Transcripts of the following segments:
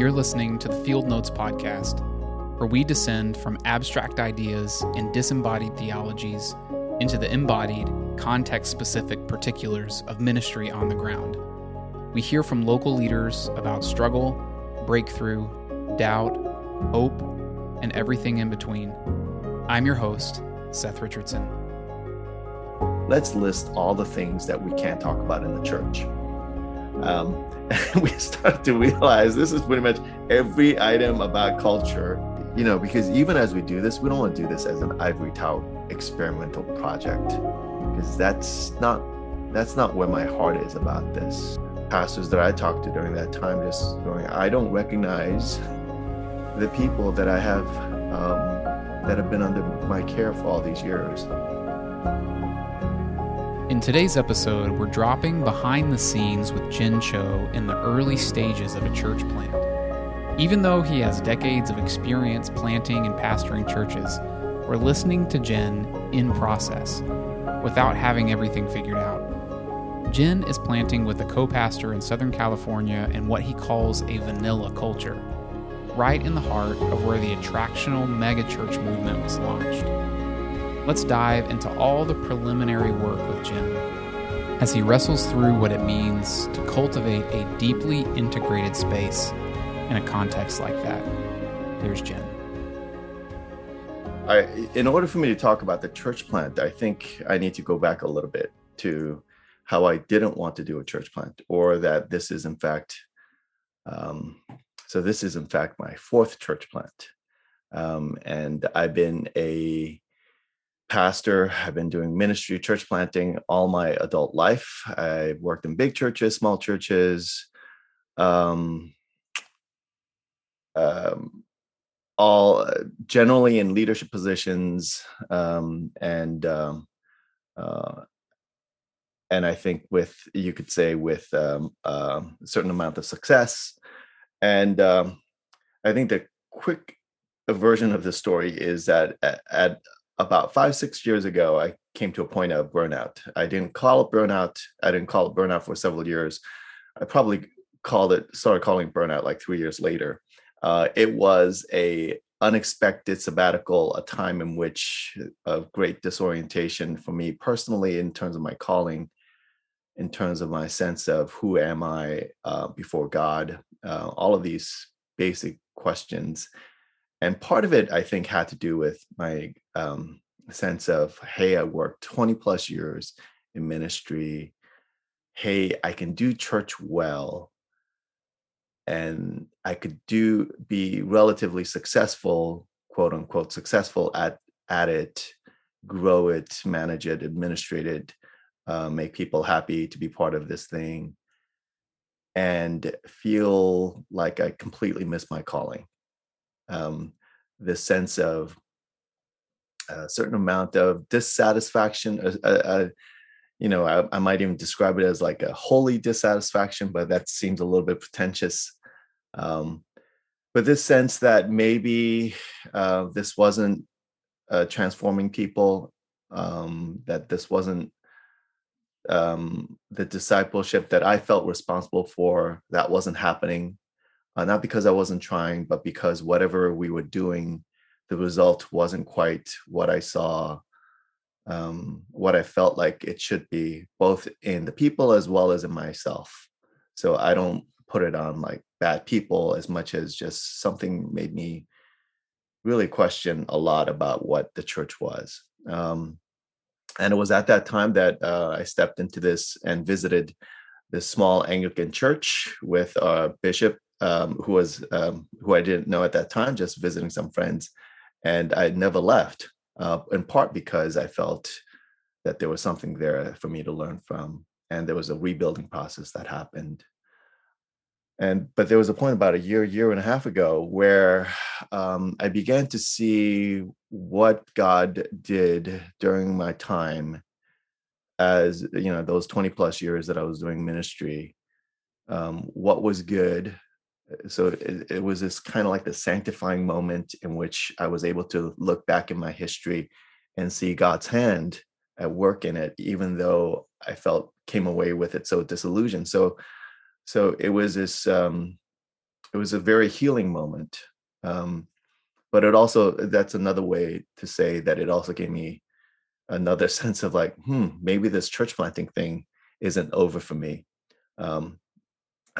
You're listening to the Field Notes Podcast, where we descend from abstract ideas and disembodied theologies into the embodied, context specific particulars of ministry on the ground. We hear from local leaders about struggle, breakthrough, doubt, hope, and everything in between. I'm your host, Seth Richardson. Let's list all the things that we can't talk about in the church. Um, we start to realize this is pretty much every item about culture, you know, because even as we do this, we don't want to do this as an ivory tower experimental project, because that's not that's not where my heart is about this. Pastors that I talked to during that time just going, I don't recognize the people that I have um, that have been under my care for all these years. In today's episode, we're dropping behind the scenes with Jin Cho in the early stages of a church plant. Even though he has decades of experience planting and pastoring churches, we're listening to Jin in process, without having everything figured out. Jin is planting with a co pastor in Southern California in what he calls a vanilla culture, right in the heart of where the attractional megachurch movement was launched. Let's dive into all the preliminary work with Jin as he wrestles through what it means to cultivate a deeply integrated space in a context like that. Here's Jin. I, in order for me to talk about the church plant, I think I need to go back a little bit to how I didn't want to do a church plant, or that this is in fact, um, so this is in fact my fourth church plant, um, and I've been a pastor. I've been doing ministry, church planting all my adult life. I worked in big churches, small churches, um, um, all uh, generally in leadership positions, um, and um, uh, and I think with you could say with um, uh, a certain amount of success. And um, I think the quick version of the story is that at, at about five, six years ago, I came to a point of burnout. I didn't call it burnout. I didn't call it burnout for several years. I probably called it, started calling burnout like three years later. Uh, it was a unexpected sabbatical, a time in which of great disorientation for me personally in terms of my calling, in terms of my sense of who am I uh, before God, uh, all of these basic questions and part of it i think had to do with my um, sense of hey i worked 20 plus years in ministry. Hey i can do church well and i could do be relatively successful quote unquote successful at at it grow it manage it administrate it uh, make people happy to be part of this thing and feel like i completely missed my calling um, this sense of a certain amount of dissatisfaction. Uh, uh, you know, I, I, might even describe it as like a holy dissatisfaction, but that seems a little bit pretentious. Um, but this sense that maybe uh, this wasn't uh, transforming people, um, that this wasn't um, the discipleship that I felt responsible for, that wasn't happening uh, not because I wasn't trying, but because whatever we were doing, the result wasn't quite what I saw, um, what I felt like it should be, both in the people as well as in myself. So I don't put it on like bad people as much as just something made me really question a lot about what the church was. Um, and it was at that time that uh, I stepped into this and visited this small Anglican church with a bishop um, who was um, who I didn't know at that time, just visiting some friends, and I never left. Uh, in part because I felt that there was something there for me to learn from, and there was a rebuilding process that happened. And but there was a point about a year, year and a half ago where um, I began to see what God did during my time as you know those 20 plus years that I was doing ministry. Um, what was good so it, it was this kind of like the sanctifying moment in which I was able to look back in my history and see God's hand at work in it, even though I felt came away with it so disillusioned. So, so it was this um, it was a very healing moment. Um, but it also that's another way to say that it also gave me another sense of like, hmm, maybe this church planting thing isn't over for me. Um,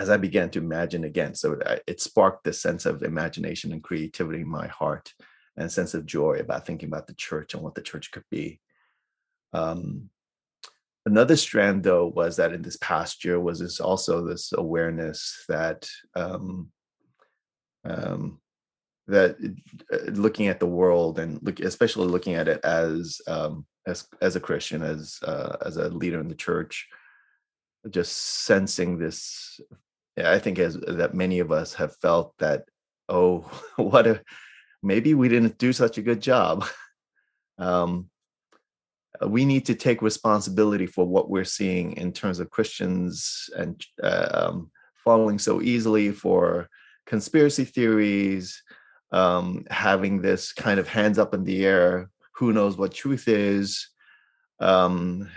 as I began to imagine again, so it, sparked this sense of imagination and creativity in my heart, and a sense of joy about thinking about the church and what the church could be. Um, another strand, though, was that in this past year was this also this awareness that um, um, that uh, looking at the world and look, especially looking at it as um, as as a Christian, as uh, as a leader in the church, just sensing this. I think as that many of us have felt that, oh, what a maybe we didn't do such a good job. um, we need to take responsibility for what we're seeing in terms of Christians and uh, um, falling so easily for conspiracy theories, um, having this kind of hands up in the air, who knows what truth is, um,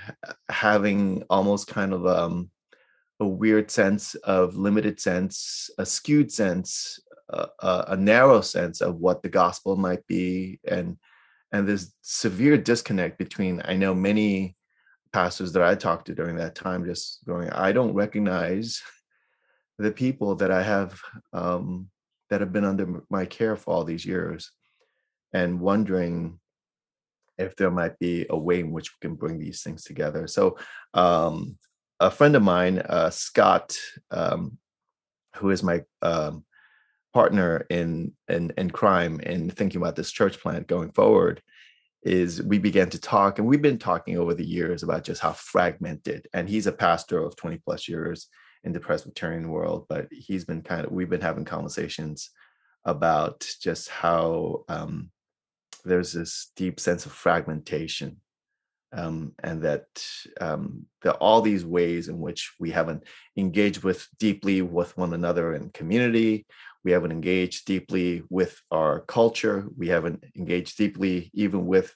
having almost kind of um, a weird sense of limited sense, a skewed sense, uh, a narrow sense of what the gospel might be, and and this severe disconnect between. I know many pastors that I talked to during that time just going, I don't recognize the people that I have um, that have been under my care for all these years, and wondering if there might be a way in which we can bring these things together. So, um, a friend of mine, uh, Scott, um, who is my um, partner in, in in crime in thinking about this church plant going forward, is we began to talk, and we've been talking over the years about just how fragmented. And he's a pastor of twenty plus years in the Presbyterian world, but he's been kind of we've been having conversations about just how um, there's this deep sense of fragmentation um, and that um, there are all these ways in which we haven't engaged with deeply with one another in community we haven't engaged deeply with our culture we haven't engaged deeply even with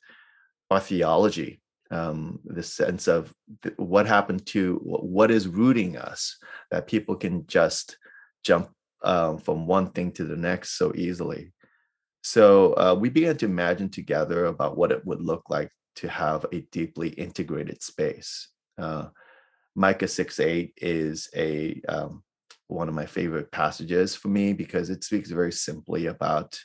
our theology um, the sense of th- what happened to what is rooting us that people can just jump um, from one thing to the next so easily. So uh, we began to imagine together about what it would look like to have a deeply integrated space. Uh, Micah 6 8 is a um, one of my favorite passages for me because it speaks very simply about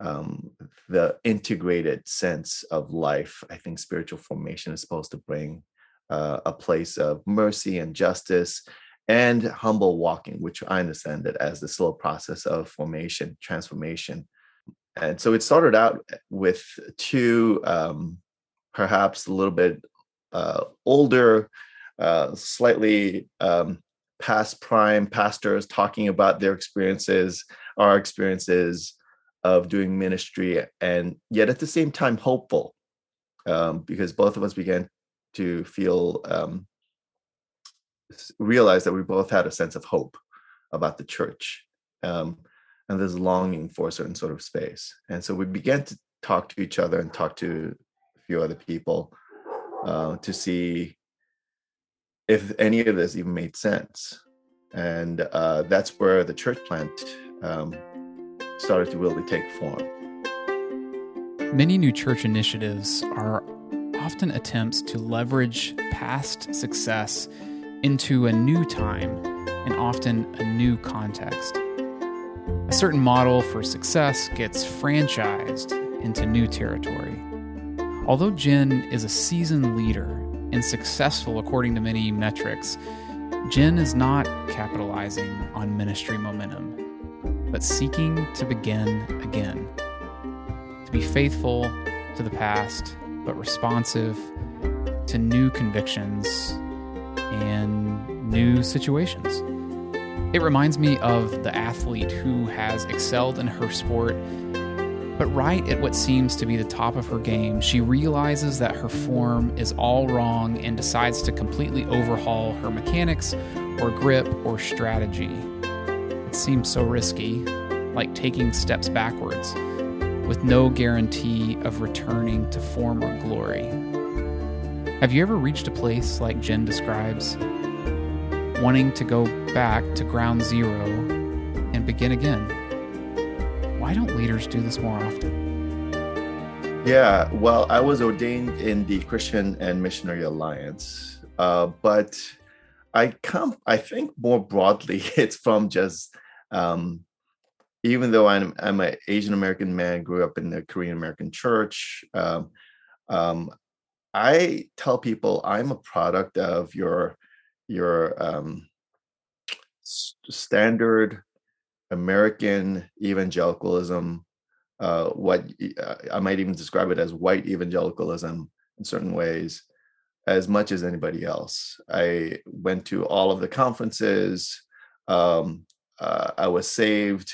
um, the integrated sense of life. I think spiritual formation is supposed to bring uh, a place of mercy and justice and humble walking, which I understand it as the slow process of formation, transformation and so it started out with two um, perhaps a little bit uh, older uh, slightly um, past prime pastors talking about their experiences our experiences of doing ministry and yet at the same time hopeful um, because both of us began to feel um, realize that we both had a sense of hope about the church um, and this longing for a certain sort of space. And so we began to talk to each other and talk to few other people uh, to see if any of this even made sense. And uh, that's where the church plant um, started to really take form. Many new church initiatives are often attempts to leverage past success into a new time and often a new context. A certain model for success gets franchised into new territory. Although Jin is a seasoned leader and successful according to many metrics, Jin is not capitalizing on ministry momentum, but seeking to begin again. To be faithful to the past, but responsive to new convictions and new situations. It reminds me of the athlete who has excelled in her sport, but right at what seems to be the top of her game, she realizes that her form is all wrong and decides to completely overhaul her mechanics or grip or strategy. It seems so risky, like taking steps backwards, with no guarantee of returning to former glory. Have you ever reached a place like Jin describes? wanting to go back to ground zero and begin again. Why don't leaders do this more often? Yeah, well, I was ordained in the Christian and Missionary Alliance, uh, but I come. I think more broadly, it's from just um, even though I'm I'm an Asian American man, grew up in the Korean American church. Um, um, I tell people I'm a product of your your um, standard American evangelicalism uh, what uh, I might even describe it as white evangelicalism in certain ways, as much as anybody else. I went to all of the conferences. Um, uh, I was saved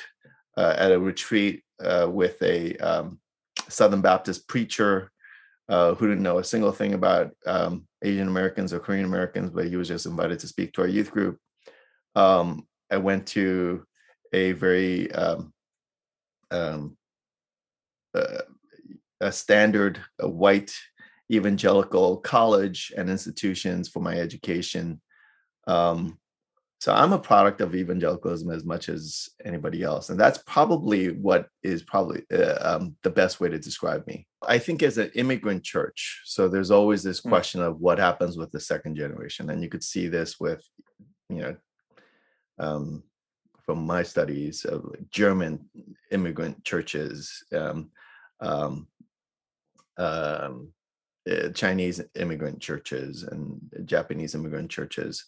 uh, at a retreat uh, with a um, Southern Baptist preacher uh, who didn't know a single thing about um, Asian Americans or Korean Americans, but he was just invited to speak to our youth group. Um, I went to a very um, um a standard a white evangelical college and institutions for my education. Um, so I'm a product of evangelicalism as much as anybody else, and that's probably what is probably uh, um, the best way to describe me. I think as an immigrant church, so there's always this hmm. question of what happens with the second generation, and you could see this with, you know, um, from my studies of German immigrant churches. Um, um, um, uh, Chinese immigrant churches and Japanese immigrant churches,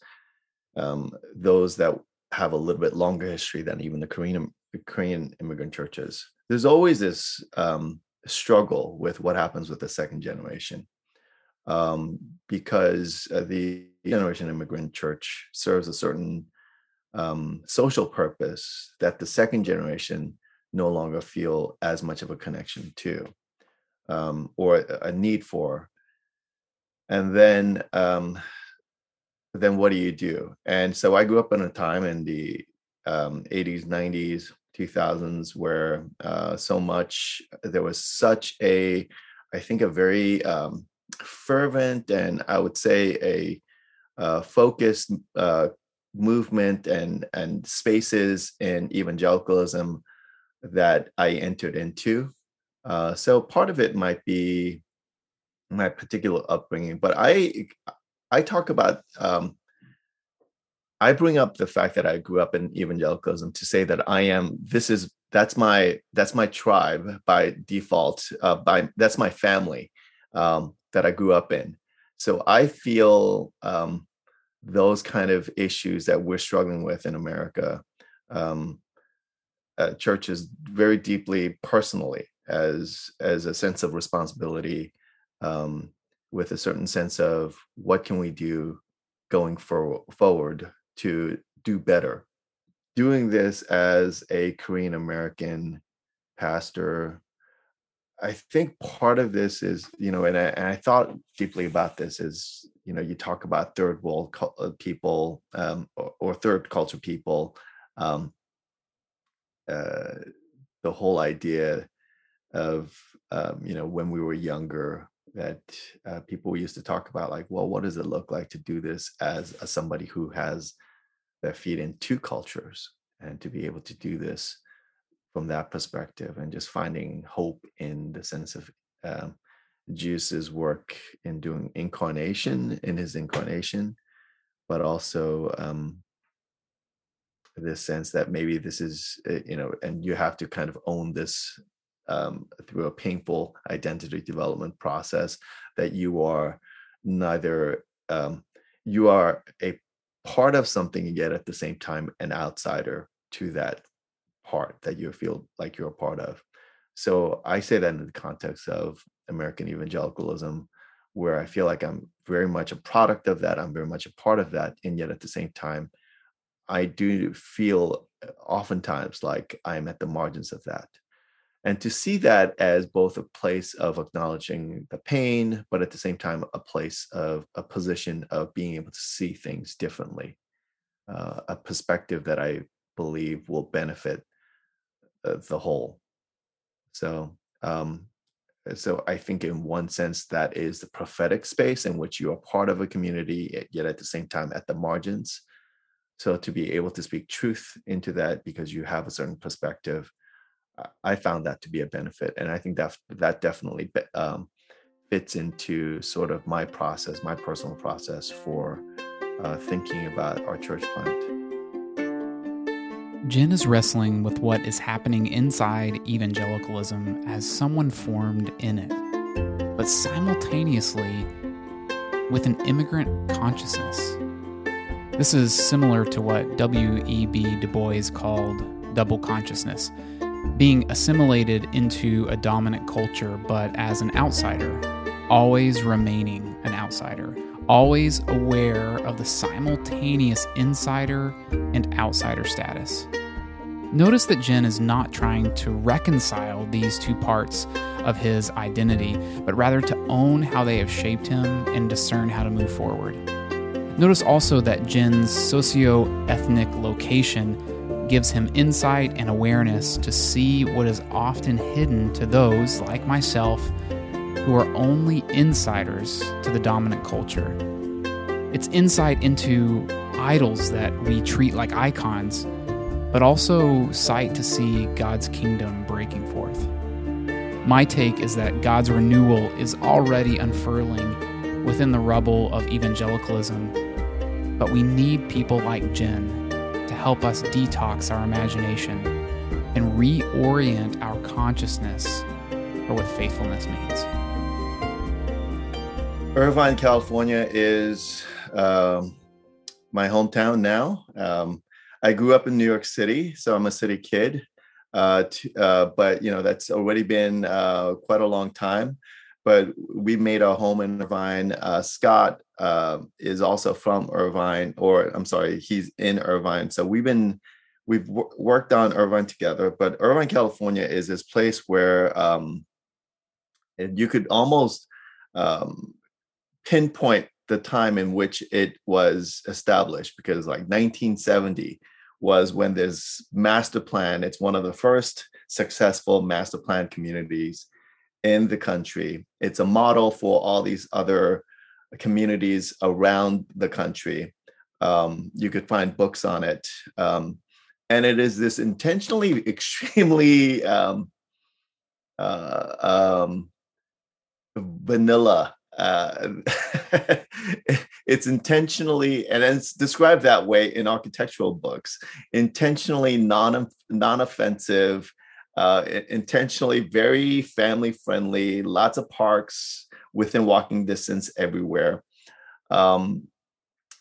um, those that have a little bit longer history than even the Korean Korean immigrant churches. There's always this um, struggle with what happens with the second generation, um, because uh, the generation immigrant church serves a certain um, social purpose that the second generation no longer feel as much of a connection to um, or a need for. And then um, then what do you do? And so i grew up in a time in the um, 80s 90s 2000s where uh, so much there was such a i think a very um, fervent and i would say a uh, focused uh, movement and and spaces in evangelicalism that I entered into. Uh, so part of it might be my particular upbringing, but I I talk about um, I bring up the fact that I grew up in evangelicalism to say that I am this is that's my that's my tribe by default uh, by that's my family um, that I grew up in. So I feel um, those kind of issues that we're struggling with in America um, uh, churches very deeply personally as as a sense of responsibility um, with a certain sense of what can we do going for, forward to do better. Doing this as a korean american pastor i think part of this is you know and I, and I, thought deeply about this is you know you talk about third world uh, people um, or, or, third culture people um, uh, the whole idea of um, you know when we were younger that uh, people used to talk about like well what does it look like to do this as, as somebody who has their feet in two cultures and to be able to do this from that perspective and just finding hope in the sense of um, Jesus' work in doing incarnation in his incarnation, but also um, this sense that maybe this is eh, you know and you have to kind of own this um, through a painful identity development process that you are neither um, you are a part of something yet at the same time an outsider to that part that you feel like you're a part of so i say that in the context of american evangelicalism where i feel like i'm very much a product of that i'm very much a part of that and yet at the same time I do feel uh, oftentimes like I'm at the margins of that. And to see that as both a place of acknowledging the pain, but at the same time, a place of a position of being able to see things differently, uh, a perspective that I believe will benefit uh, the whole. So, um, so I think in one sense that is the prophetic space in which you are part of a community, yet at the same time at the margins so to be able to speak truth into that because you have a certain perspective i found that to be a benefit and i think that that definitely um, fits into sort of my process my personal process for uh, thinking about our church plant Jin is wrestling with what is happening inside evangelicalism as someone formed in it, but simultaneously with an immigrant consciousness. This is similar to what W.E.B. Du Bois called double consciousness, being assimilated into a dominant culture, but as an outsider, always remaining an outsider, always aware of the simultaneous insider and outsider status. Notice that Jin is not trying to reconcile these two parts of his identity, but rather to own how they have shaped him and discern how to move forward. Notice also that Jin's socio ethnic location gives him insight and awareness to see what is often hidden to those, like myself, who are only insiders to the dominant culture. It's insight into idols that we treat like icons, but also sight to see God's kingdom breaking forth. My take is that God's renewal is already unfurling within the rubble of evangelicalism but we need people like Jin to help us detox our imagination and reorient our consciousness for what faithfulness means. Irvine, California is um, my hometown now. Um, I grew up in New York City, so I'm a city kid. Uh, to, uh, but you know that's already been uh, quite a long time but we made a home in Irvine. Uh, Scott uh, is also from Irvine, or I'm sorry, he's in Irvine. So we've been we've worked on Irvine together. But Irvine, California, is this place where um, you could almost um, pinpoint the time in which it was established, because like 1970 was when this master plan. It's one of the first successful master plan communities in the country. It's a model for all these other communities around the country. Um, you could find books on it. Um, and it is this intentionally extremely um, uh, um, vanilla. Uh, it's intentionally, and it's described that way in architectural books, intentionally non non offensive uh, intentionally very family friendly, lots of parks within walking distance everywhere. Um,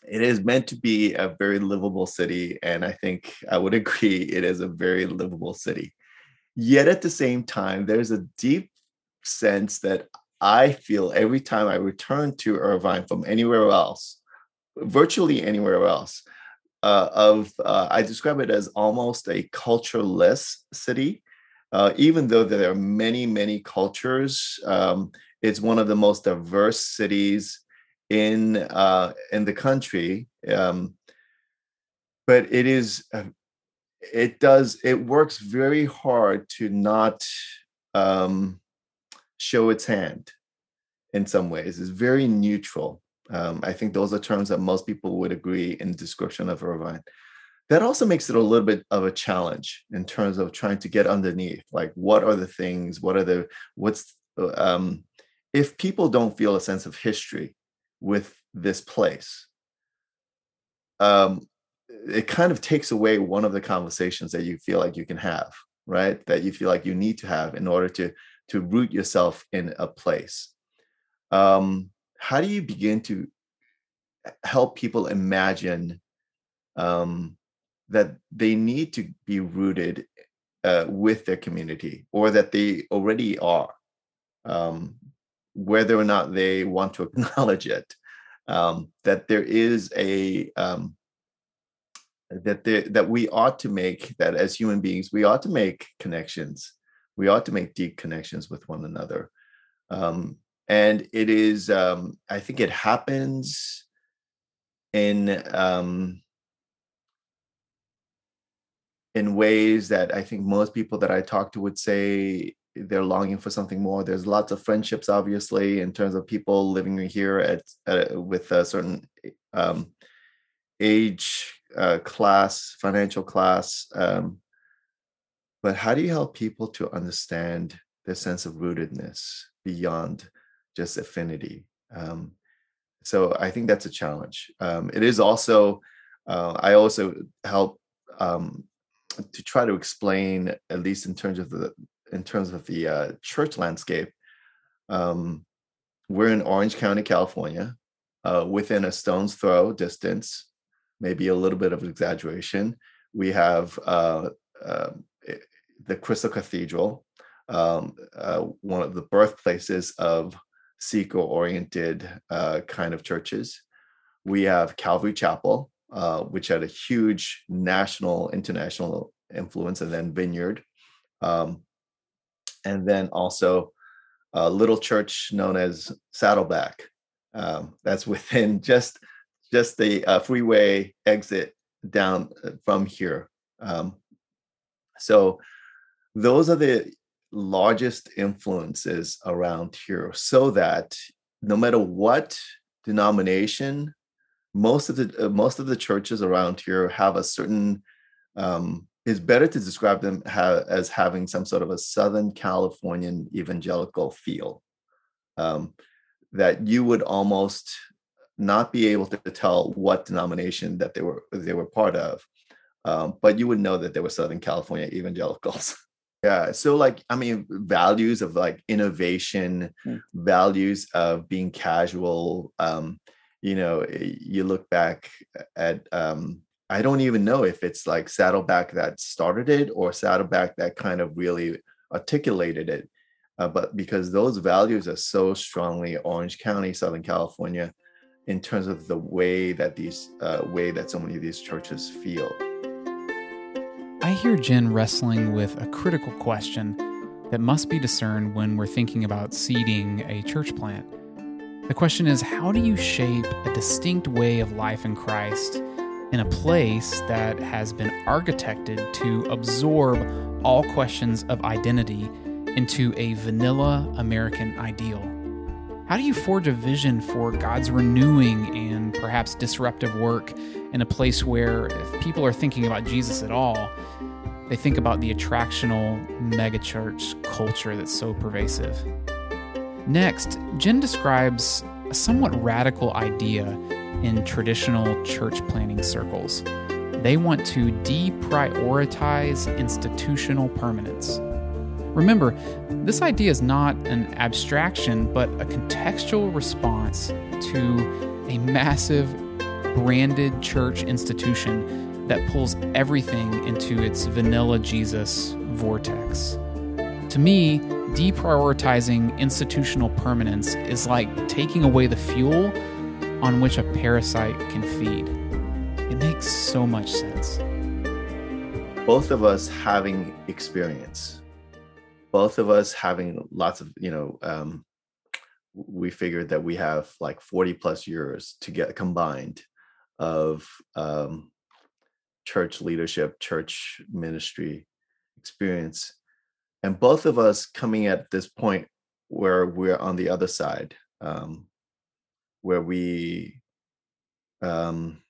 it is meant to be a very livable city, and I think I would agree it is a very livable city. Yet at the same time, there's a deep sense that I feel every time I return to Irvine from anywhere else, virtually anywhere else, uh, of uh, I describe it as almost a cultureless city uh, even though there are many, many cultures, um, it's one of the most diverse cities in uh, in the country. Um, but it is, uh, it does, it works very hard to not um, show its hand. In some ways, it's very neutral. Um, I think those are terms that most people would agree in description of Irvine that also makes it a little bit of a challenge in terms of trying to get underneath like what are the things what are the what's um if people don't feel a sense of history with this place um it kind of takes away one of the conversations that you feel like you can have right that you feel like you need to have in order to to root yourself in a place um how do you begin to help people imagine um that they need to be rooted uh, with their community or that they already are, um, whether or not they want to acknowledge it. Um, that there is a um, that there, that we ought to make that as human beings we ought to make connections. We ought to make deep connections with one another, um, and it is. Um, I think it happens in um, in ways that I think most people that I talk to would say they're longing for something more. There's lots of friendships, obviously, in terms of people living here at uh, with a certain um, age uh, class, financial class. Um, but how do you help people to understand their sense of rootedness beyond just affinity? Um, so I think that's a challenge. Um, it is also, uh, I also help um, to try to explain, at least in terms of the in terms of the uh, church landscape. Um, we're in Orange County, California, uh, within a stone's throw distance, maybe a little bit of exaggeration. We have uh, uh, the Crystal Cathedral, um, uh, one of the birthplaces of seeker-oriented uh, kind of churches. We have Calvary Chapel, uh, which had a huge national, international influence, and then Vineyard, um, and then also a little church known as Saddleback. Um, that's within just just the uh, freeway exit down uh, from here. Um, so those are the largest influences around here so that no matter what denomination most of the uh, most of the churches around here have a certain um, it's better to describe them ha- as having some sort of a southern californian evangelical feel um, that you would almost not be able to tell what denomination that they were they were part of um, but you would know that they were southern california evangelicals Yeah. So, like, I mean, values of like innovation, mm. values of being casual. Um, you know, you look back at, um, I don't even know if it's like Saddleback that started it or Saddleback that kind of really articulated it. Uh, but because those values are so strongly Orange County, Southern California, in terms of the way that these uh, way that so many of these churches feel. I hear Jin wrestling with a critical question that must be discerned when we're thinking about seeding a church plant. The question is how do you shape a distinct way of life in Christ in a place that has been architected to absorb all questions of identity into a vanilla American ideal? How do you forge a vision for God's renewing and perhaps disruptive work in a place where, if people are thinking about Jesus at all, they think about the attractional megachurch culture that's so pervasive. Next, Jin describes a somewhat radical idea in traditional church planning circles. They want to deprioritize institutional permanence. Remember, this idea is not an abstraction, but a contextual response to a massive branded church institution that pulls everything into its vanilla Jesus vortex. To me, deprioritizing institutional permanence is like taking away the fuel on which a parasite can feed. It makes so much sense. Both of us having experience, both of us having lots of, you know, um, we figured that we have like 40 plus years to get combined of um, church leadership, church ministry experience. And both of us coming at this point where we're on the other side, um, where we, um,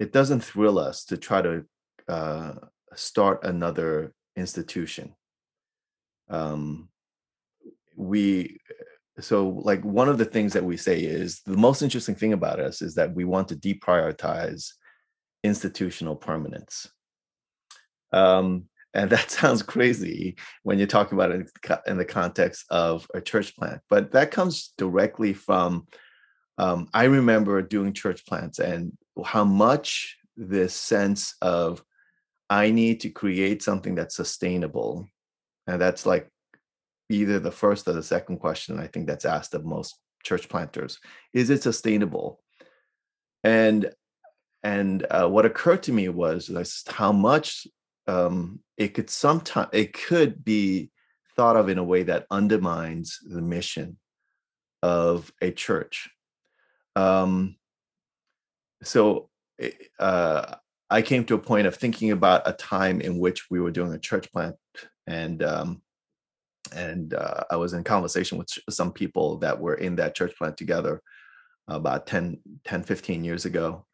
it doesn't thrill us to try to uh, start another institution. Um, we, so like one of the things that we say is the most interesting thing about us is that we want to deprioritize institutional permanence. Um, and that sounds crazy when you're talking about it in the context of a church plant, but that comes directly from. Um, I remember doing church plants and how much this sense of I need to create something that's sustainable, and that's like either the first or the second question I think that's asked of most church planters: Is it sustainable? And and uh, what occurred to me was how much um, it could sometimes it could be thought of in a way that undermines the mission of a church um, so eh, uh, i came to a point of thinking about a time in which we were doing a church plant and um, and uh, i was in conversation with some people that were in that church plant together about 10 10 15 years ago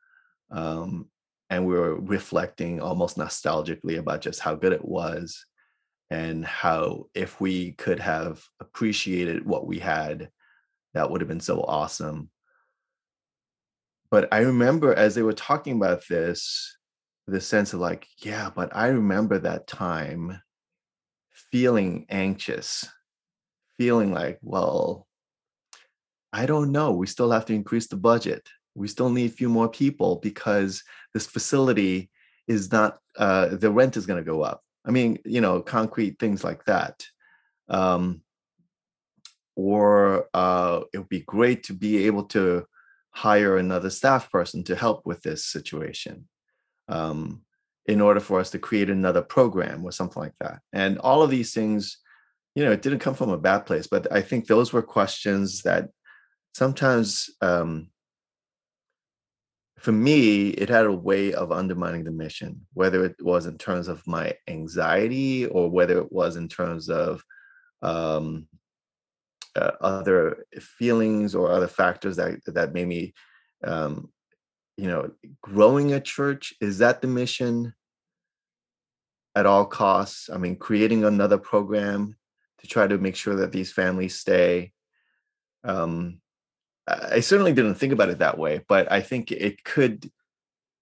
um, and we were reflecting almost nostalgically about just how good it was and how if we could have appreciated what we had that would have been so awesome. But i remember as they were talking about this the sense of like yeah but i remember that time feeling anxious feeling like well i don't know we still have to increase the budget. We still need a few more people because this facility is not uh, the rent is going to go up. I mean you know concrete things like that um, or uh, it would be great to be able to hire another staff person to help with this situation um, in order for us to create another program or something like that. And all of these things you know it didn't come from a bad place but i think those were questions that sometimes um, for me, it had a way of undermining the mission, whether it was in terms of my anxiety or whether it was in terms of um, uh, other feelings or other factors that that made me, um, you know, growing a church. Is that the mission at all costs? I mean, creating another program to try to make sure that these families stay. Um, I certainly didn't think about it that way, but I think it could.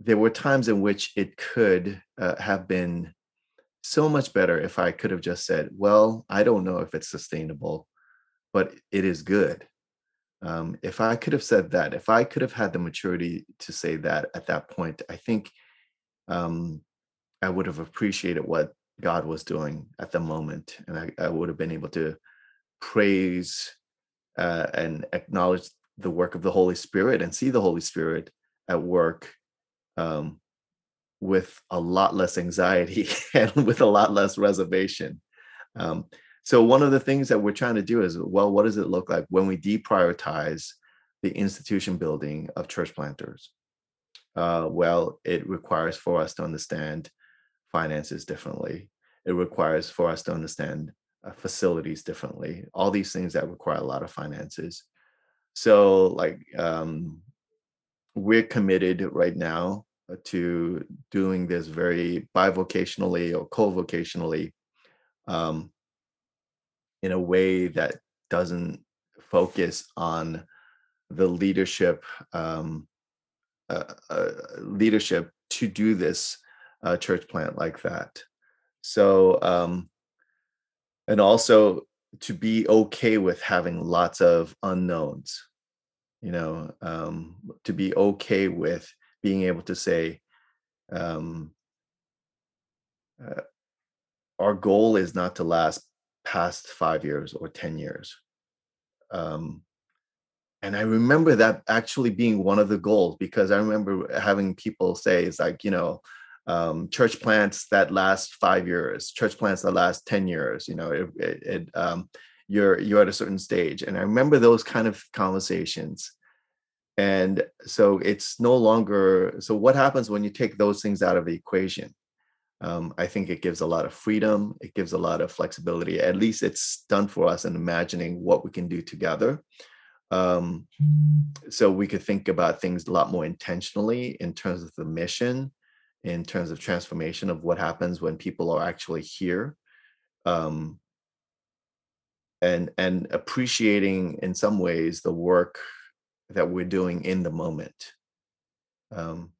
There were times in which it could uh, have been so much better if I could have just said, "Well, I don't know if it's sustainable, but it is good." Um, if I could have said that, if I could have had the maturity to say that at that point, I think um, I would have appreciated what God was doing at the moment, and I, I would have been able to praise uh, and acknowledge the work of the Holy Spirit and see the Holy Spirit at work um, with a lot less anxiety and with a lot less reservation. Um, so, one of the things that we're trying to do is well, what does it look like when we deprioritize the institution building of church planters? Uh, well, it requires for us to understand finances differently. It requires for us to understand uh, facilities differently. All these things that require a lot of finances so like um, we're committed right now uh, to doing this very bivocationally or co-vocationally um, in a way that doesn't focus on the leadership um, uh, uh, leadership to do this uh, church plant like that. So um, and also to be okay with having lots of unknowns you know um, to be okay with being able to say um, uh, our goal is not to last past five years or ten years um, and i remember that actually being one of the goals because i remember having people say it's like you know um, church plants that last five years, church plants that last 10 years, you know, it, it, it um, you're, you're at a certain stage. And I remember those kind of conversations. And so it's no longer, so what happens when you take those things out of the equation? Um, I think it gives a lot of freedom. It gives a lot of flexibility. At least it's done for us in imagining what we can do together. Um, so we could think about things a lot more intentionally in terms of the mission in terms of transformation of what happens when people are actually here um, and and appreciating in some ways the work that we're doing in the moment um,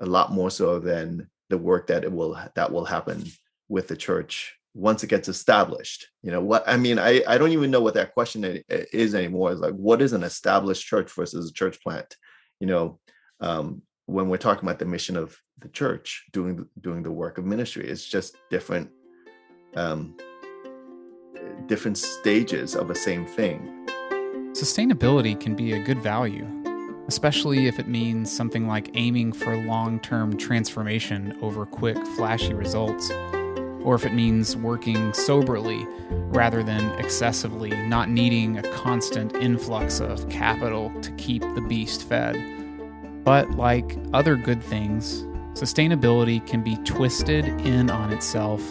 a lot more so than the work that it will that will happen with the church once it gets established you know what i mean i i don't even know what that question is anymore is like what is an established church versus a church plant? You know um, when we're talking about the mission of the church doing doing the work of ministry it's just different um different stages of the same thing. Sustainability can be a good value especially if it means something like aiming for long-term transformation over quick flashy results or if it means working soberly rather than excessively not needing a constant influx of capital to keep the beast fed but like other good things, sustainability can be twisted in on itself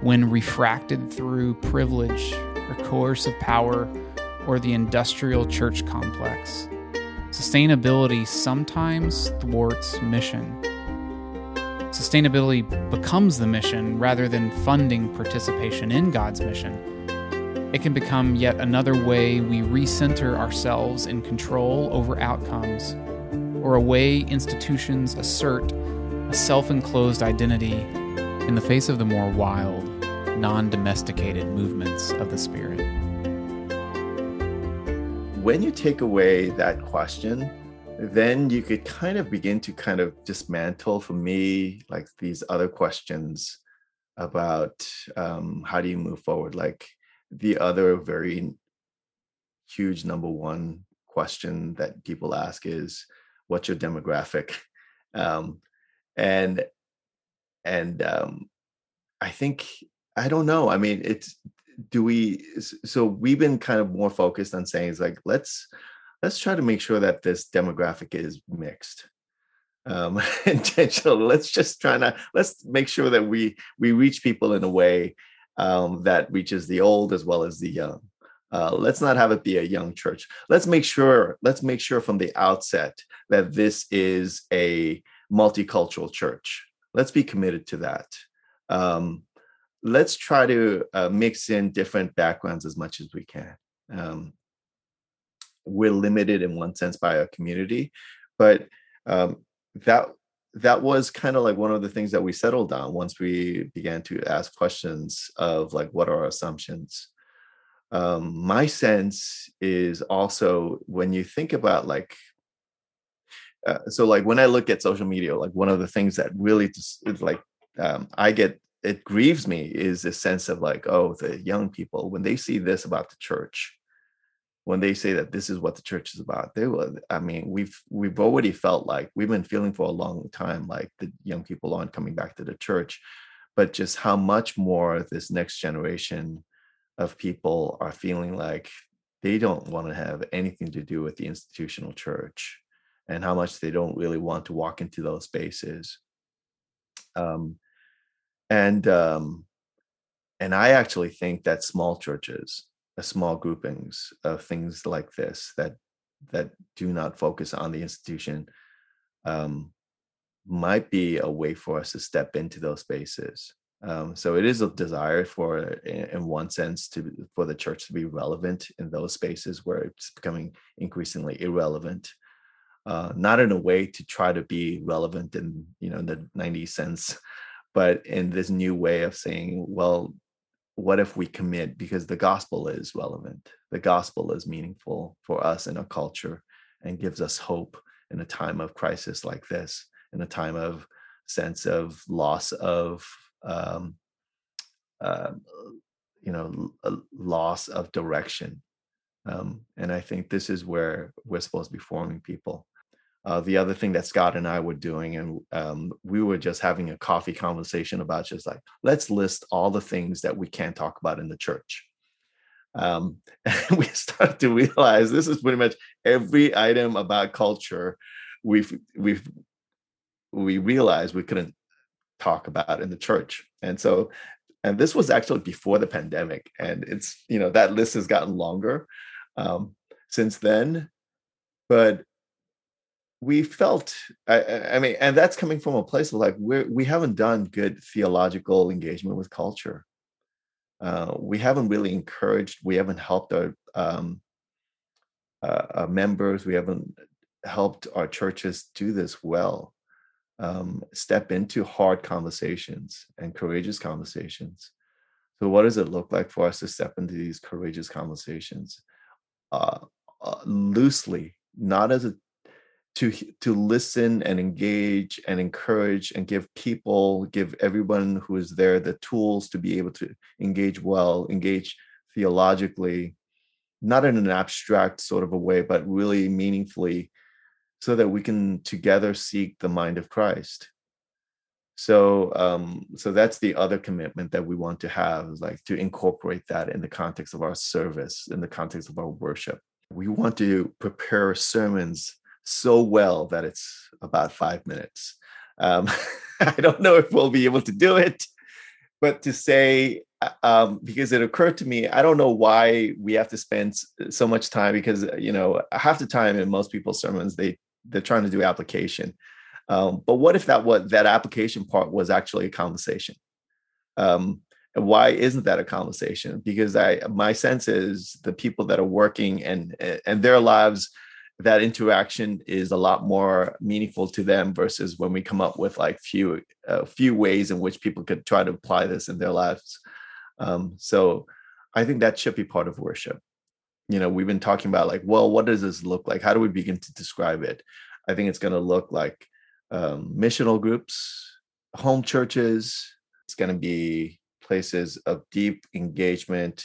when refracted through privilege or coercive power or the industrial church complex. Sustainability sometimes thwarts mission. sustainability becomes the mission rather than funding participation in God's mission, it can become yet another way we recenter ourselves in control over outcomes, or a way institutions assert a self enclosed identity in the face of the more wild, non domesticated movements of the Spirit. When you take away that question, then you could kind of begin to kind of dismantle for me like these other questions about um, how do you move forward? Like the other very huge number one question that people ask is what's your demographic? Um, and and um, i think i don't know. I mean it's do we so we've been kind of more focused on saying it's like let's let's try to make sure that this demographic is mixed. Um intentional let's just try to let's make sure that we we reach people in a way um that reaches the old as well as the young. Uh, let's not have it be a young church. Let's make sure let's make sure from the outset that this is a multicultural church. Let's be committed to that. Um, let's try to uh, mix in different backgrounds as much as we can. Um, we're limited in one sense by our community but um, that that was kind of like one of the things that we settled on once we began to ask questions of like what are our assumptions. Um, my sense is also when you think about like uh, so like when i look at social media like one of the things that really just like um, i get it grieves me is a sense of like oh the young people when they see this about the church when they say that this is what the church is about they will i mean we've we've already felt like we've been feeling for a long time like the young people aren't coming back to the church but just how much more this next generation of people are feeling like they don't want to have anything to do with the institutional church and how much they don't really want to walk into those spaces. Um, and um, and i actually think that small churches small groupings of things like this that that do not focus on the institution um, might be a way for us to step into those spaces. Um, so it is a desire for, in one sense, to for the church to be relevant in those spaces where it's becoming increasingly irrelevant. Uh, not in a way to try to be relevant in you know the 90 cents, but in this new way of saying, well, what if we commit? because the gospel is relevant. The gospel is meaningful for us in a culture and gives us hope in a time of crisis like this in a time of sense of loss of um, uh, you know loss of direction. Um, and i think this is where we're supposed to be forming people uh, the other thing that Scott and I were doing, and um, we were just having a coffee conversation about just like, let's list all the things that we can't talk about in the church. Um, and we started to realize this is pretty much every item about culture we've we've we realized we couldn't talk about in the church. And so, and this was actually before the pandemic, and it's you know that list has gotten longer um, since then. But we felt I, I, mean and that's coming from a place of like we're we haven't done good theological engagement with culture. Uh, we haven't really encouraged we haven't helped our um, uh, our members we haven't helped our churches do this well. Um, step into hard conversations and courageous conversations. So what does it look like for us to step into these courageous conversations? Uh, uh loosely not as a to to listen and engage and encourage and give people give everyone who is there the tools to be able to engage well engage theologically not in an abstract sort of a way but really meaningfully so that we can together seek the mind of christ. So um so that's the other commitment that we want to have like to incorporate that in the context of our service in the context of our worship. We want to prepare sermons so well that it's about five minutes. Um, I don't know if we'll be able to do it, but to say, uh, um, because it occurred to me, I don't know why we have to spend so much time because, uh, you know, half the time in most people's sermons, they, they're trying to do application. Um, but what if that what that application part was actually a conversation? Um, and why isn't that a conversation? Because I my sense is the people that are working and and their lives, that interaction is a lot more meaningful to them versus when we come up with like few a few ways in which people could try to apply this in their lives. Um, so I think that should be part of worship. You know, we've been talking about like, well, what does this look like? How do we begin to describe it? I think it's going to look like um, missional groups, home churches. It's going to be places of deep engagement,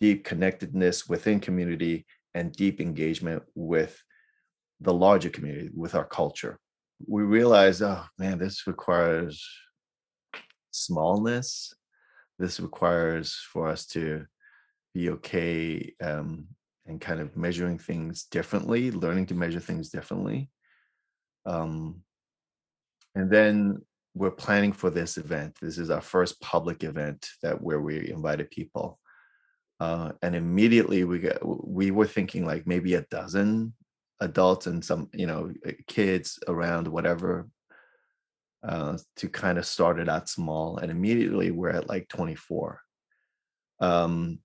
deep connectedness within community, and deep engagement with the larger community, with our culture. We realize, oh man, this requires smallness. This requires for us to be okay um, and kind of measuring things differently, learning to measure things differently. Um, and then we're planning for this event. This is our first public event that where we invited people. Uh, and immediately we got we were thinking like maybe a dozen adults and some you know eh, kids around whatever uh, to kind of start it out small and immediately we're at like 24 um,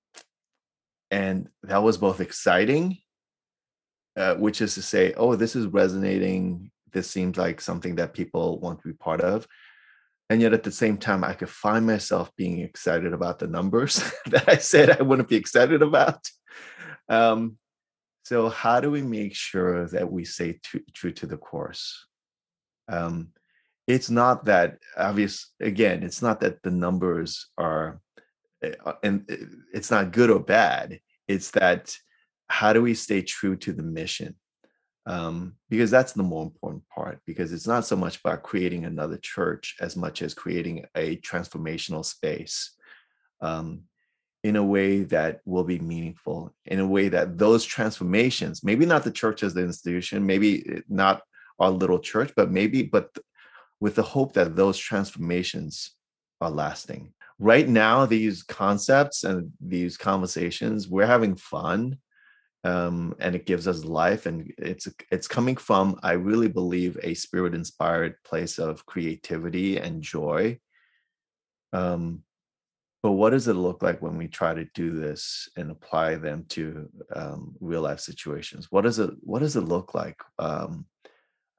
and that was both exciting uh, which is to say oh this is resonating. This seems like something that people want to be part of and yet at the same time i could find myself being excited about the numbers that i said i wouldn't be excited about. Um, so how do we make sure that we stay true to the course? Um, it's not that obvious again it's not that the numbers are eh, uh, and eh, it's not good or bad. It's that how do we stay true to the mission um, because that's the more important part because it's not so much about creating another church as much as creating a transformational space um, in a way that will be meaningful in a way that those transformations maybe not the church as the institution maybe eh, not our little church but maybe but with the hope that those transformations are lasting. Right now these concepts and these conversations we're having fun um, and it gives us life and it's it's coming from i really believe a spirit inspired place of creativity and joy. Um, but what does it look like when we try to do this and apply them to um, real life situations? What does it what does it look like? Um,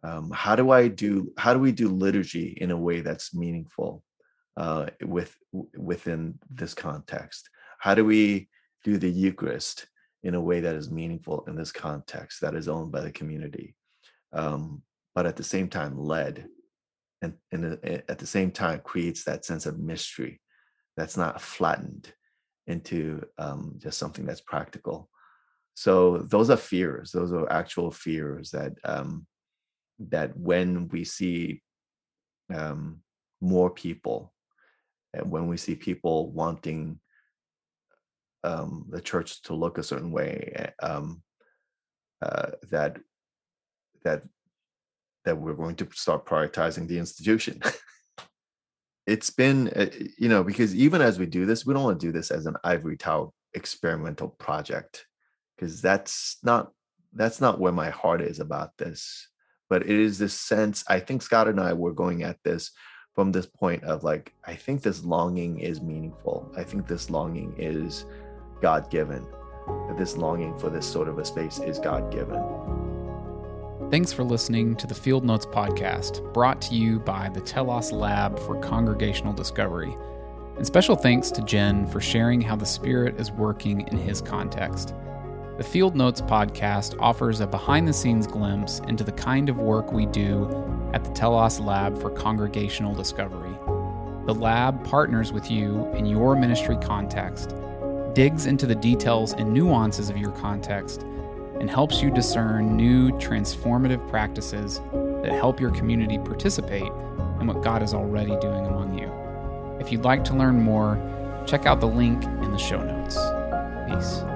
um, how do i do how do we do liturgy in a way that's meaningful uh, with within this context? How do we do the eucharist in a way that is meaningful in this context that is owned by the community um, but at the same time led and, and at the same time creates that sense of mystery that's not flattened into um, just something that's practical. So those are fears those are actual fears that um, that when we see um, more people and when we see people wanting um, the church to look a certain way eh, um, uh, that that that we're going to start prioritizing the institution. It's been uh, you know because even as we do this we don't want to do this as an ivory tower experimental project because that's not that's not where my heart is about this. But it is this sense i think scott and i were going at this from this point of like i think this longing is meaningful. I think this longing is God given. This longing for this sort of a space is God given. Thanks for listening to the Field Notes podcast, brought to you by the Telos Lab for Congregational Discovery. And special thanks to Jin for sharing how the Spirit is working in his context. The Field Notes podcast offers a behind the scenes glimpse into the kind of work we do at the Telos Lab for Congregational Discovery. The lab partners with you in your ministry context digs into the details and nuances of your context, and helps you discern new transformative practices that help your community participate in what God is already doing among you. If you'd like to learn more, check out the link in the show notes. Peace.